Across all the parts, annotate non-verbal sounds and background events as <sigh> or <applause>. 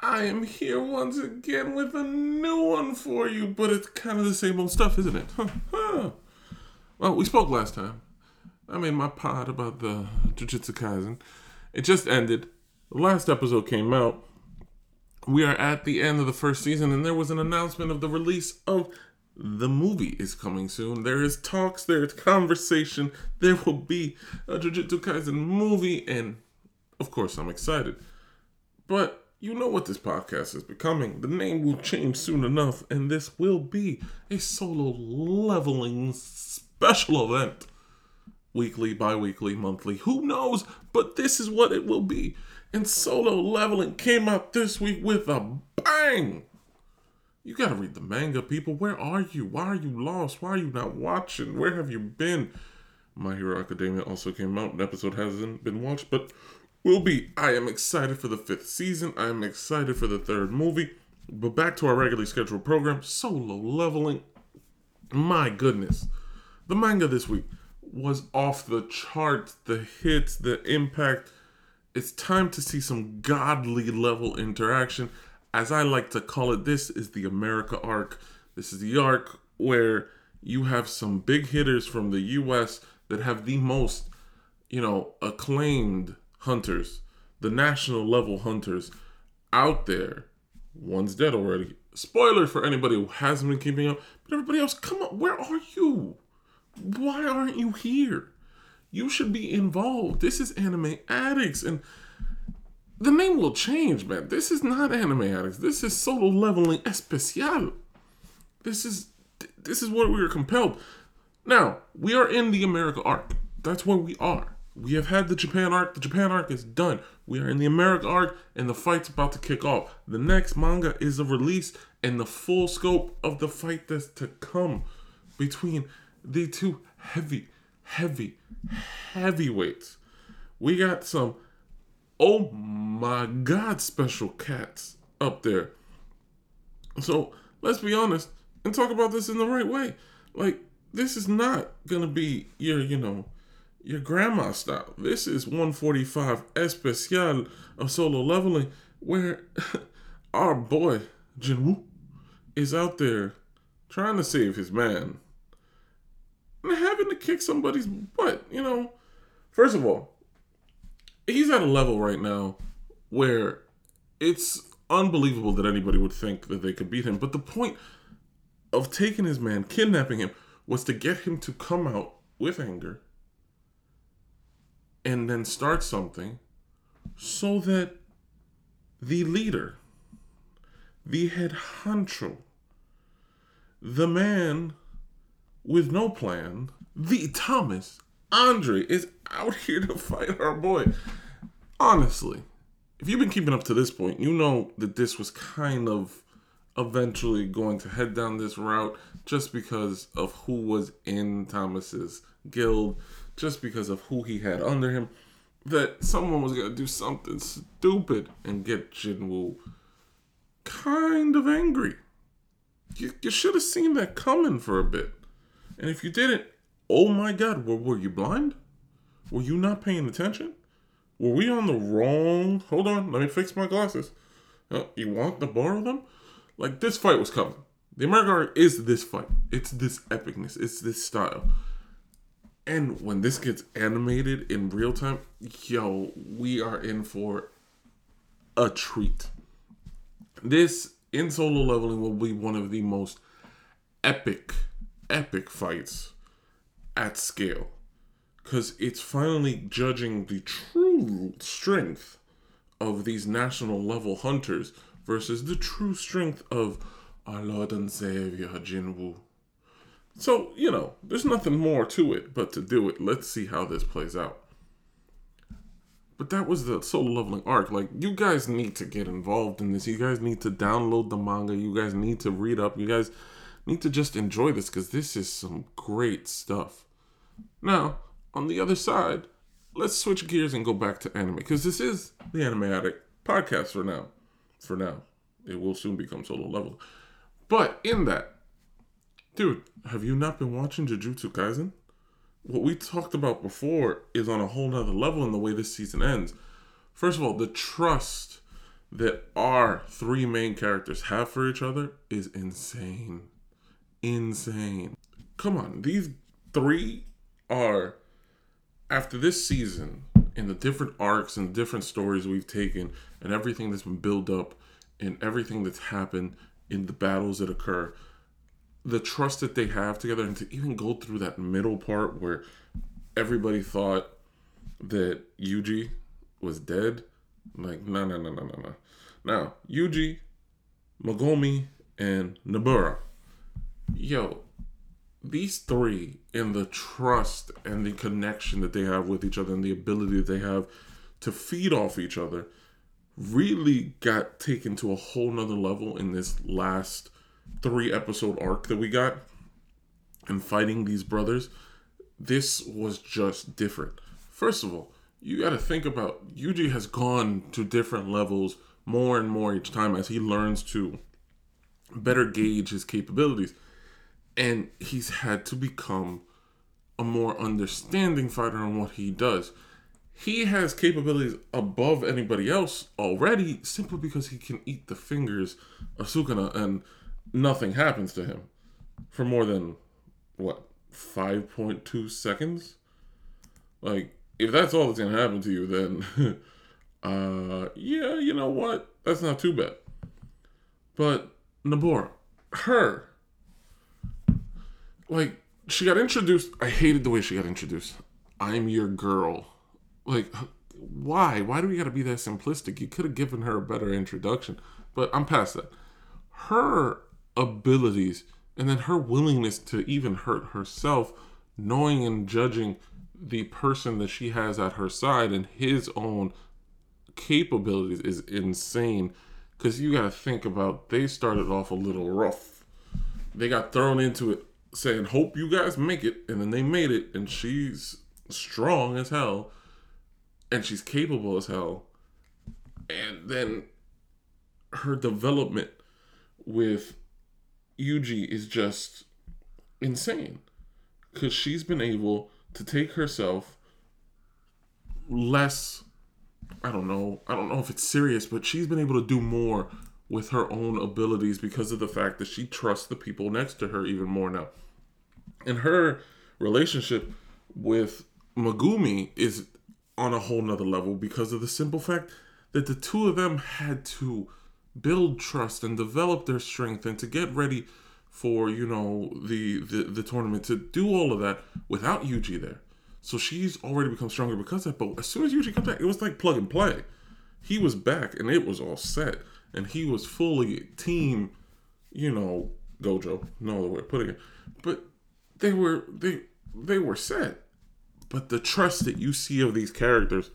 I am here once again with a new one for you, but it's kind of the same old stuff, isn't it? <laughs> well, we spoke last time. I made my pod about the Jujutsu Kaisen. It just ended. The last episode came out. We are at the end of the first season, and there was an announcement of the release of the movie is coming soon. There is talks, there is conversation. There will be a Jujutsu Kaisen movie, and of course, I'm excited. But you know what this podcast is becoming. The name will change soon enough, and this will be a solo leveling special event. Weekly, bi weekly, monthly, who knows? But this is what it will be. And solo leveling came out this week with a bang. You gotta read the manga, people. Where are you? Why are you lost? Why are you not watching? Where have you been? My Hero Academia also came out. An episode hasn't been watched, but will be. I am excited for the fifth season. I am excited for the third movie. But back to our regularly scheduled program, solo leveling. My goodness. The manga this week was off the charts. The hits, the impact. It's time to see some godly level interaction as I like to call it, this is the America arc. This is the arc where you have some big hitters from the US that have the most, you know, acclaimed hunters, the national level hunters out there. One's dead already. Spoiler for anybody who hasn't been keeping up, but everybody else, come on, where are you? Why aren't you here? You should be involved. This is Anime Addicts, and the name will change, man. This is not Anime Addicts. This is Solo Leveling Especial. This is this is what we are compelled. Now we are in the America arc. That's where we are. We have had the Japan arc. The Japan arc is done. We are in the America arc, and the fight's about to kick off. The next manga is a release, and the full scope of the fight that's to come between the two heavy, heavy, heavyweights. We got some oh my god special cats up there. So let's be honest and talk about this in the right way. Like, this is not gonna be your, you know, your grandma style. This is 145 Especial of solo leveling where <laughs> our boy Jinwoo is out there trying to save his man having to kick somebody's butt, you know. First of all, he's at a level right now where it's unbelievable that anybody would think that they could beat him. But the point of taking his man, kidnapping him, was to get him to come out with anger and then start something so that the leader, the head honcho, the man with no plan, the Thomas, Andre, is out here to fight our boy. Honestly, if you've been keeping up to this point, you know that this was kind of eventually going to head down this route just because of who was in Thomas's guild, just because of who he had under him. That someone was gonna do something stupid and get Jinwoo kind of angry. You, you should have seen that coming for a bit. And if you didn't, oh my god, were, were you blind? Were you not paying attention? Were we on the wrong? Hold on, let me fix my glasses. Uh, you want to borrow them? Like this fight was coming. The American arc is this fight. It's this epicness. It's this style. And when this gets animated in real time, yo, we are in for a treat. This in solo leveling will be one of the most epic, epic fights at scale. Because it's finally judging the true strength of these national level hunters versus the true strength of our Lord and Savior Jinwoo. So, you know, there's nothing more to it but to do it. Let's see how this plays out. But that was the solo leveling arc. Like, you guys need to get involved in this. You guys need to download the manga. You guys need to read up. You guys need to just enjoy this because this is some great stuff. Now, on the other side, let's switch gears and go back to anime because this is the Anime Addict podcast for now. For now, it will soon become solo level. But in that, dude, have you not been watching Jujutsu Kaisen? What we talked about before is on a whole nother level in the way this season ends. First of all, the trust that our three main characters have for each other is insane. Insane. Come on, these three are after this season and the different arcs and different stories we've taken and everything that's been built up and everything that's happened in the battles that occur the trust that they have together and to even go through that middle part where everybody thought that Yuji was dead like no no no no no no now Yuji Megumi and Nobara yo these three and the trust and the connection that they have with each other and the ability that they have to feed off each other really got taken to a whole nother level in this last three episode arc that we got and fighting these brothers. This was just different. First of all you got to think about yuji has gone to different levels more and more each time as he learns to better gauge his capabilities and he's had to become a more understanding fighter on what he does. He has capabilities above anybody else already simply because he can eat the fingers of Sukuna and nothing happens to him for more than what 5.2 seconds. Like if that's all that's going to happen to you then <laughs> uh yeah, you know what? That's not too bad. But Nobara, her like she got introduced. I hated the way she got introduced. I'm your girl. Like, why? Why do we got to be that simplistic? You could have given her a better introduction. But I'm past that. Her abilities and then her willingness to even hurt herself, knowing and judging the person that she has at her side and his own capabilities is insane. Because you got to think about they started off a little rough. They got thrown into it saying, Hope you guys make it. And then they made it, and she's strong as hell, and she's capable as hell. And then her development with Yuji is just insane because she's been able to take herself less I don't know. I don't know if it's serious, but she's been able to do more with her own abilities because of the fact that she trusts the people next to her even more now. And her relationship with Megumi is on a whole nother level because of the simple fact that the two of them had to build trust and develop their strength and to get ready for you know the, the the tournament to do all of that without Yuji there. So she's already become stronger because of that. But as soon as Yuji comes back, it was like plug and play. He was back and it was all set and he was fully team, you know, Gojo. No other way of putting it. But they were they they were set. But the trust that you see of these characters,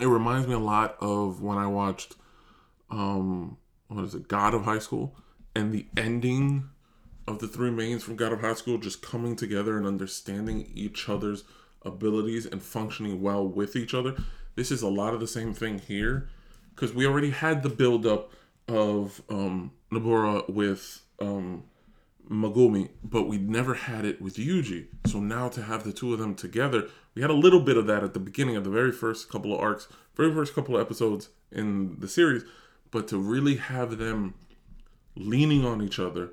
it reminds me a lot of when I watched um what is it, God of High School, and the ending of the three mains from God of High School just coming together and understanding each other's abilities and functioning well with each other. This is a lot of the same thing here because we already had the buildup of um, Nobara with um, Megumi, but we never had it with Yuji. So now to have the two of them together, we had a little bit of that at the beginning of the very first couple of arcs, very first couple of episodes in the series, but to really have them leaning on each other,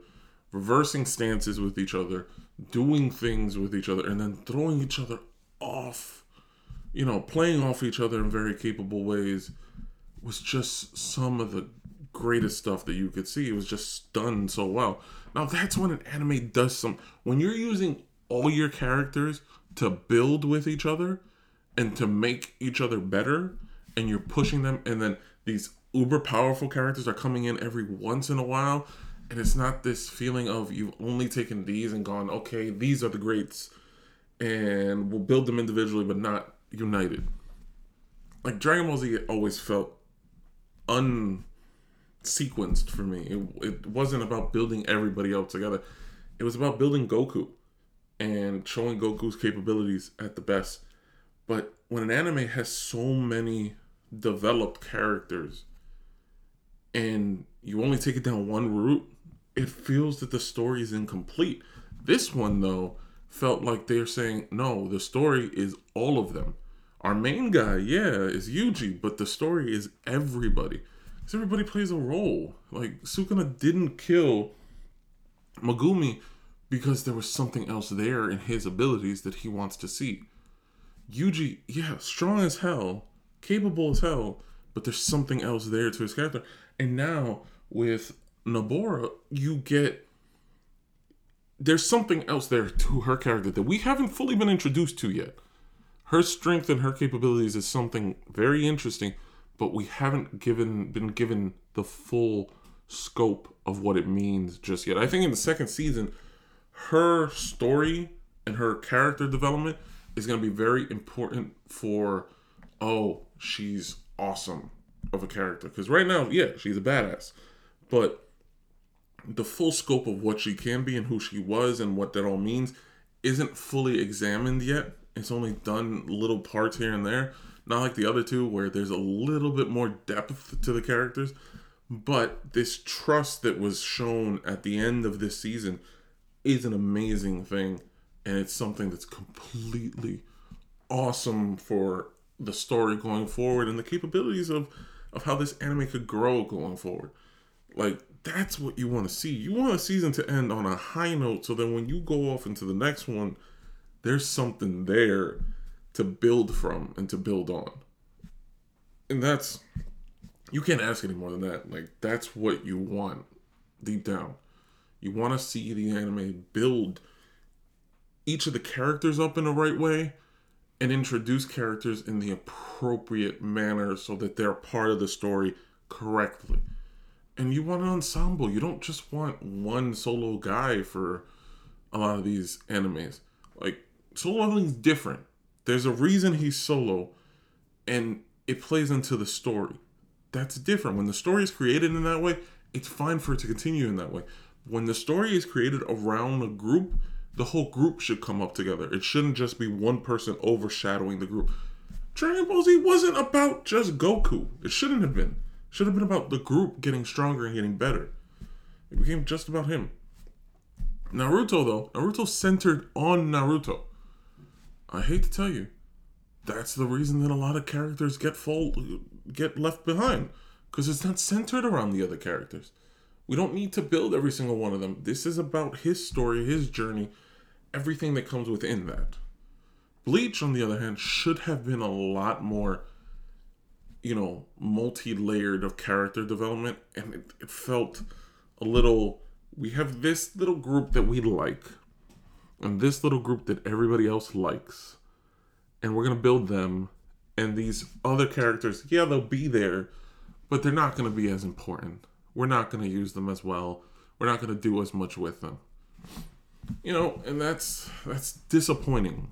reversing stances with each other, doing things with each other, and then throwing each other off, you know, playing off each other in very capable ways was just some of the greatest stuff that you could see. It was just done so well. Now that's when an anime does some when you're using all your characters to build with each other and to make each other better and you're pushing them and then these uber powerful characters are coming in every once in a while and it's not this feeling of you've only taken these and gone okay these are the greats and we'll build them individually but not united like dragon ball z always felt un sequenced for me. It, it wasn't about building everybody else together. It was about building Goku. and showing Goku's capabilities at the best. But when an anime has so many developed characters and you only take it down one route, it feels that the story is incomplete. This one, though, felt like they're saying, no, the story is all of them. Our main guy, yeah, is Yuji, but the story is everybody. Because everybody plays a role. Like, Sukuna didn't kill Megumi because there was something else there in his abilities that he wants to see. Yuji, yeah, strong as hell, capable as hell, but there's something else there to his character. And now with Nobara, you get there's something else there to her character that we haven't fully been introduced to yet. Her strength and her capabilities is something very interesting, but we haven't given been given the full scope of what it means just yet. I think in the second season, her story and her character development is going to be very important for oh, she's awesome of a character because right now, yeah, she's a badass, but the full scope of what she can be and who she was and what that all means isn't fully examined yet. It's only done little parts here and there, not like the other two where there's a little bit more depth to the characters. But this trust that was shown at the end of this season is an amazing thing, and it's something that's completely awesome for the story going forward and the capabilities of of how this anime could grow going forward. Like that's what you want to see. You want a season to end on a high note so then when you go off into the next one, there's something there to build from and to build on. And that's you can't ask any more than that. Like that's what you want deep down. You want to see the anime build each of the characters up in the right way and introduce characters in the appropriate manner so that they're part of the story correctly and you want an ensemble. You don't just want one solo guy for a lot of these animes. Like solo leveling's different. There's a reason he's solo, and it plays into the story. That's different. When the story is created in that way, it's fine for it to continue in that way. When the story is created around a group, the whole group should come up together. It shouldn't just be one person overshadowing the group. Dragon Ball Z wasn't about just Goku. It shouldn't have been. Should have been about the group getting stronger and getting better. It became just about him. Naruto, though, Naruto centered on Naruto. I hate to tell you, that's the reason that a lot of characters get fall, get left behind, because it's not centered around the other characters. We don't need to build every single one of them. This is about his story, his journey, everything that comes within that. Bleach, on the other hand, should have been a lot more you know, multi layered of character development, and it, it felt a little. We have this little group that we like, and this little group that everybody else likes, and we're gonna build them. And these other characters, yeah, they'll be there, but they're not gonna be as important. We're not gonna use them as well. We're not gonna do as much with them. You know, and that's that's disappointing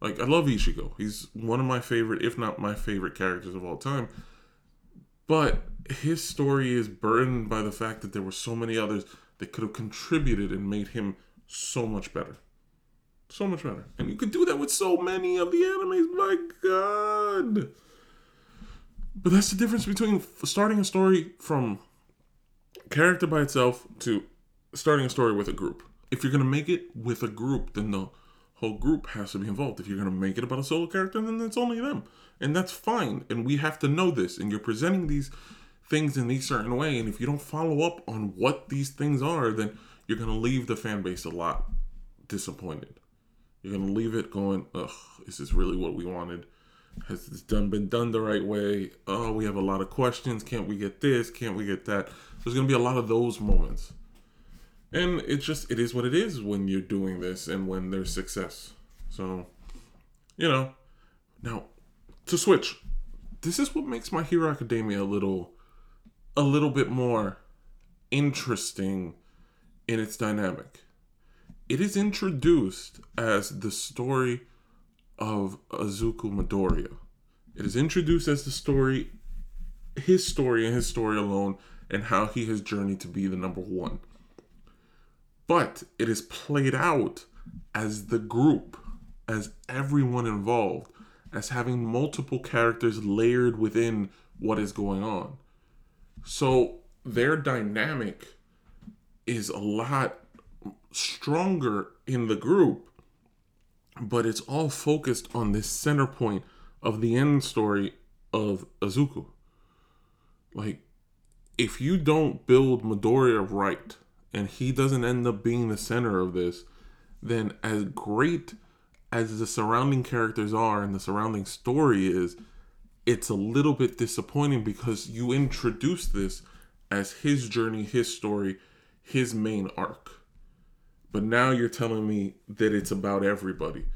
like I love Ichigo. He's one of my favorite, if not my favorite characters of all time. But his story is burdened by the fact that there were so many others that could have contributed and made him so much better. So much better. And you could do that with so many of the animes. My God. But that's the difference between starting a story from character by itself to starting a story with a group. If you're going to make it with a group, then the whole group has to be involved. If you're going to make it about a solo character, then it's only them. And that's fine. And we have to know this. And you're presenting these things in these certain way. And if you don't follow up on what these things are, then you're going to leave the fan base a lot disappointed. You're to leave it going, ugh, is this really what we wanted? Has this done been done the right way? Oh, we have a lot of questions. Can't we get this? Can't we get that? There's to be a lot of those moments and it's just it is what it is when you're doing this and when there's success so you know now to switch this is what makes my hero academia a little a little bit more interesting in its dynamic it is introduced as the story of Izuku Midoriya. It is introduced as the story, his story and his story alone, and how he has journeyed to be the number one but it is played out as the group, as everyone involved, as having multiple characters layered within what is going on. So their dynamic is a lot stronger in the group, but it's all focused on this center point of the end story of Izuku. Like, if you don't build Midoriya right, and he doesn't end up being the center of this, then as great as the surrounding characters are and the surrounding story is, it's a little bit disappointing because you introduce this as his journey, his story, his main arc. But now you're telling me that it's about everybody.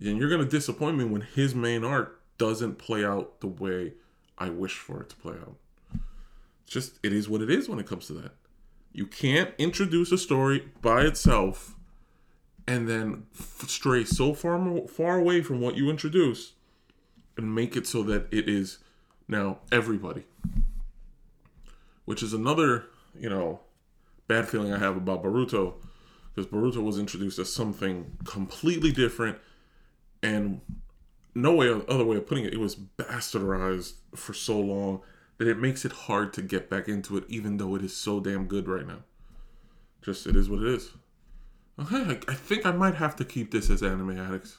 And you're going to disappoint me when his main arc doesn't play out the way I wish for it to play out. It's just, it is what it is when it comes to that. You can't introduce a story by itself and then stray so far far away from what you introduce and make it so that it is now everybody. Which is another, you know, bad feeling I have about Boruto because Boruto was introduced as something completely different and no way other way of putting it, it was bastardized for so long that it makes it hard to get back into it, even though it is so damn good right now. Just it is what it is. Okay, I, I think I might have to keep this as anime addicts.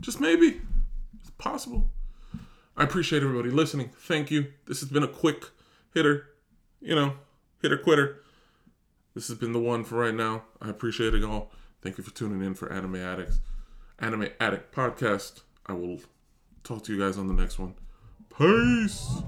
Just maybe. It's possible. I appreciate everybody listening. Thank you. This has been a quick hitter, you know, hitter quitter. This has been the one for right now. I appreciate it all. Thank you for tuning in for Anime Addicts, Anime Addict Podcast. I will talk to you guys on the next one. Peace.